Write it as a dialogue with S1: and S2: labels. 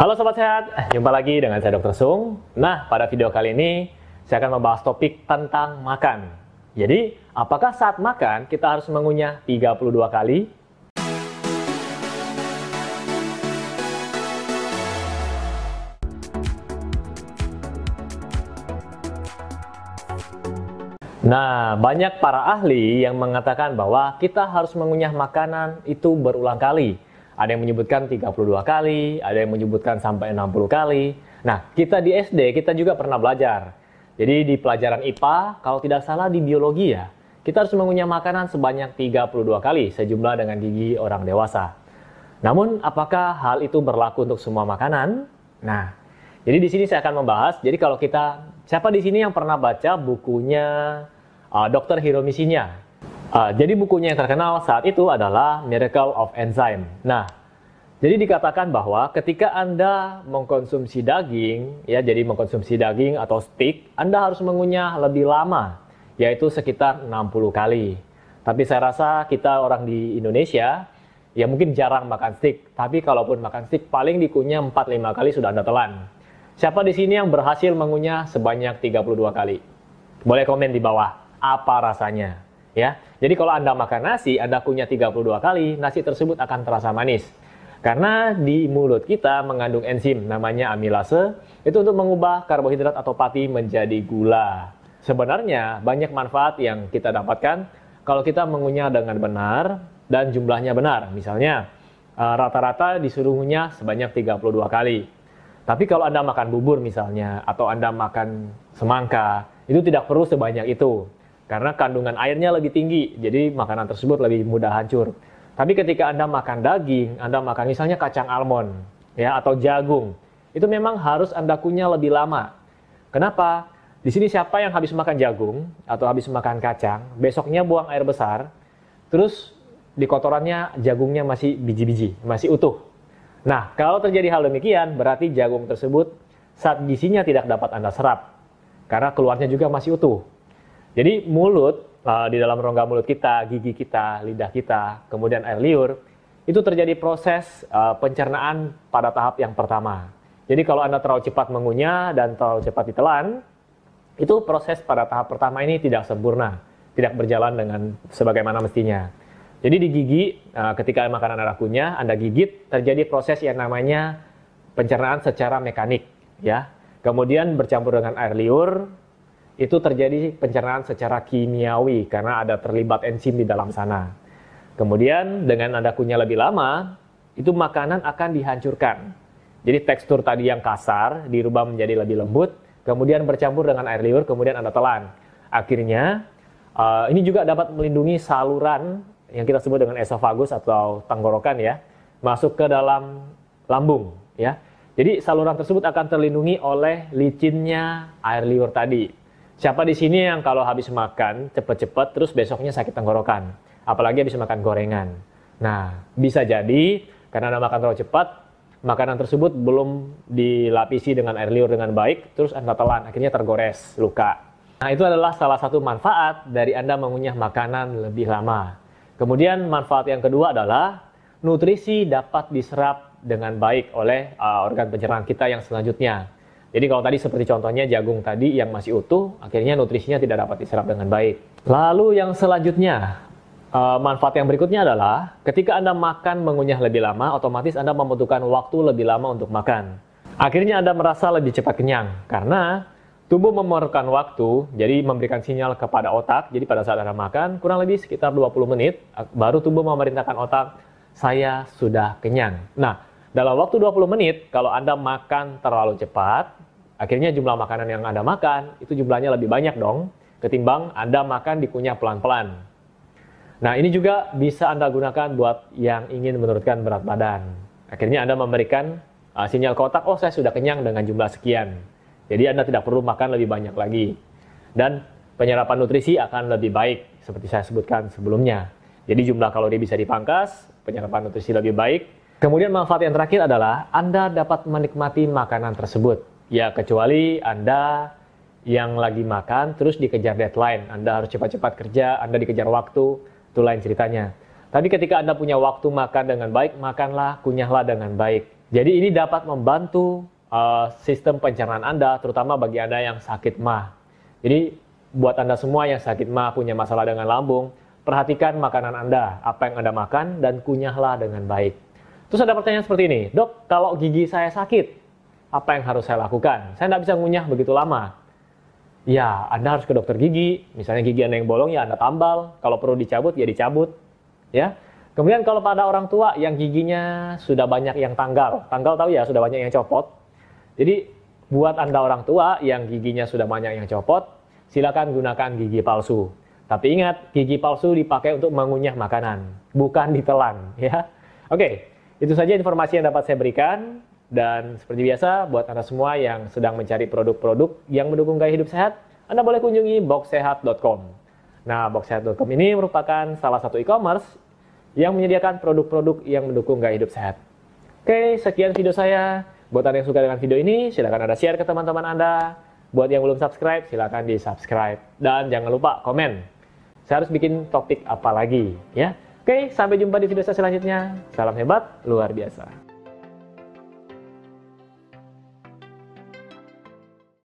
S1: Halo Sobat Sehat, jumpa lagi dengan saya Dr. Sung. Nah, pada video kali ini saya akan membahas topik tentang makan. Jadi, apakah saat makan kita harus mengunyah 32 kali? Nah, banyak para ahli yang mengatakan bahwa kita harus mengunyah makanan itu berulang kali. Ada yang menyebutkan 32 kali, ada yang menyebutkan sampai 60 kali. Nah, kita di SD kita juga pernah belajar. Jadi di pelajaran IPA, kalau tidak salah di biologi ya, kita harus mengunyah makanan sebanyak 32 kali sejumlah dengan gigi orang dewasa. Namun, apakah hal itu berlaku untuk semua makanan? Nah, jadi di sini saya akan membahas. Jadi kalau kita siapa di sini yang pernah baca bukunya uh, Dr. Hiromi? Uh, jadi bukunya yang terkenal saat itu adalah Miracle of Enzyme. Nah, jadi dikatakan bahwa ketika Anda mengkonsumsi daging, ya jadi mengkonsumsi daging atau steak, Anda harus mengunyah lebih lama, yaitu sekitar 60 kali. Tapi saya rasa kita orang di Indonesia ya mungkin jarang makan steak, tapi kalaupun makan steak paling dikunyah 4-5 kali sudah Anda telan. Siapa di sini yang berhasil mengunyah sebanyak 32 kali? Boleh komen di bawah, apa rasanya? Ya. Jadi kalau Anda makan nasi, Anda kunyah 32 kali, nasi tersebut akan terasa manis. Karena di mulut kita mengandung enzim namanya amilase, itu untuk mengubah karbohidrat atau pati menjadi gula. Sebenarnya banyak manfaat yang kita dapatkan kalau kita mengunyah dengan benar dan jumlahnya benar. Misalnya, eh, rata-rata disuruh ngunyah sebanyak 32 kali. Tapi kalau Anda makan bubur misalnya, atau Anda makan semangka, itu tidak perlu sebanyak itu. Karena kandungan airnya lebih tinggi, jadi makanan tersebut lebih mudah hancur. Tapi ketika Anda makan daging, Anda makan misalnya kacang almond, ya atau jagung, itu memang harus Anda kunyah lebih lama. Kenapa? Di sini siapa yang habis makan jagung atau habis makan kacang, besoknya buang air besar, terus di kotorannya jagungnya masih biji-biji, masih utuh. Nah, kalau terjadi hal demikian, berarti jagung tersebut saat gizinya tidak dapat Anda serap. Karena keluarnya juga masih utuh. Jadi mulut, uh, di dalam rongga mulut kita, gigi kita, lidah kita, kemudian air liur, itu terjadi proses uh, pencernaan pada tahap yang pertama. Jadi kalau Anda terlalu cepat mengunyah dan terlalu cepat ditelan, itu proses pada tahap pertama ini tidak sempurna, tidak berjalan dengan sebagaimana mestinya. Jadi di gigi, uh, ketika makanan Anda kunyah, Anda gigit, terjadi proses yang namanya pencernaan secara mekanik, ya. Kemudian bercampur dengan air liur, itu terjadi pencernaan secara kimiawi karena ada terlibat enzim di dalam sana. Kemudian dengan Anda kunyah lebih lama, itu makanan akan dihancurkan. Jadi tekstur tadi yang kasar dirubah menjadi lebih lembut, kemudian bercampur dengan air liur, kemudian Anda telan. Akhirnya, uh, ini juga dapat melindungi saluran yang kita sebut dengan esofagus atau tenggorokan ya, masuk ke dalam lambung ya. Jadi saluran tersebut akan terlindungi oleh licinnya air liur tadi. Siapa di sini yang kalau habis makan cepat-cepat terus besoknya sakit tenggorokan, apalagi habis makan gorengan. Nah, bisa jadi karena Anda makan terlalu cepat, makanan tersebut belum dilapisi dengan air liur dengan baik, terus Anda telan, akhirnya tergores, luka. Nah, itu adalah salah satu manfaat dari Anda mengunyah makanan lebih lama. Kemudian manfaat yang kedua adalah nutrisi dapat diserap dengan baik oleh uh, organ pencernaan kita yang selanjutnya. Jadi kalau tadi seperti contohnya jagung tadi yang masih utuh, akhirnya nutrisinya tidak dapat diserap dengan baik. Lalu yang selanjutnya, uh, manfaat yang berikutnya adalah ketika Anda makan mengunyah lebih lama, otomatis Anda membutuhkan waktu lebih lama untuk makan. Akhirnya Anda merasa lebih cepat kenyang karena Tubuh memerlukan waktu, jadi memberikan sinyal kepada otak. Jadi pada saat Anda makan, kurang lebih sekitar 20 menit, baru tubuh memerintahkan otak, saya sudah kenyang. Nah, dalam waktu 20 menit, kalau Anda makan terlalu cepat, akhirnya jumlah makanan yang Anda makan, itu jumlahnya lebih banyak dong, ketimbang Anda makan dikunyah pelan-pelan. Nah, ini juga bisa Anda gunakan buat yang ingin menurunkan berat badan. Akhirnya Anda memberikan uh, sinyal ke otak, oh saya sudah kenyang dengan jumlah sekian. Jadi Anda tidak perlu makan lebih banyak lagi. Dan penyerapan nutrisi akan lebih baik seperti saya sebutkan sebelumnya. Jadi jumlah kalori bisa dipangkas, penyerapan nutrisi lebih baik. Kemudian manfaat yang terakhir adalah Anda dapat menikmati makanan tersebut. Ya kecuali Anda yang lagi makan terus dikejar deadline. Anda harus cepat-cepat kerja, Anda dikejar waktu, itu lain ceritanya. Tapi ketika Anda punya waktu makan dengan baik, makanlah, kunyahlah dengan baik. Jadi ini dapat membantu uh, sistem pencernaan Anda, terutama bagi Anda yang sakit mah. Jadi buat Anda semua yang sakit mah punya masalah dengan lambung, perhatikan makanan Anda, apa yang Anda makan, dan kunyahlah dengan baik. Terus ada pertanyaan seperti ini, dok, kalau gigi saya sakit, apa yang harus saya lakukan? Saya tidak bisa ngunyah begitu lama. Ya, Anda harus ke dokter gigi. Misalnya gigi Anda yang bolong, ya Anda tambal. Kalau perlu dicabut, ya dicabut. Ya. Kemudian kalau pada orang tua yang giginya sudah banyak yang tanggal, tanggal tahu ya sudah banyak yang copot. Jadi buat Anda orang tua yang giginya sudah banyak yang copot, silakan gunakan gigi palsu. Tapi ingat, gigi palsu dipakai untuk mengunyah makanan, bukan ditelan ya. Oke, itu saja informasi yang dapat saya berikan. Dan seperti biasa, buat Anda semua yang sedang mencari produk-produk yang mendukung gaya hidup sehat, Anda boleh kunjungi boxsehat.com. Nah, boxsehat.com ini merupakan salah satu e-commerce yang menyediakan produk-produk yang mendukung gaya hidup sehat. Oke, sekian video saya. Buat Anda yang suka dengan video ini, silahkan Anda share ke teman-teman Anda. Buat yang belum subscribe, silahkan di-subscribe. Dan jangan lupa komen. Saya harus bikin topik apa lagi, ya. Oke, sampai jumpa di video saya selanjutnya. Salam hebat, luar biasa.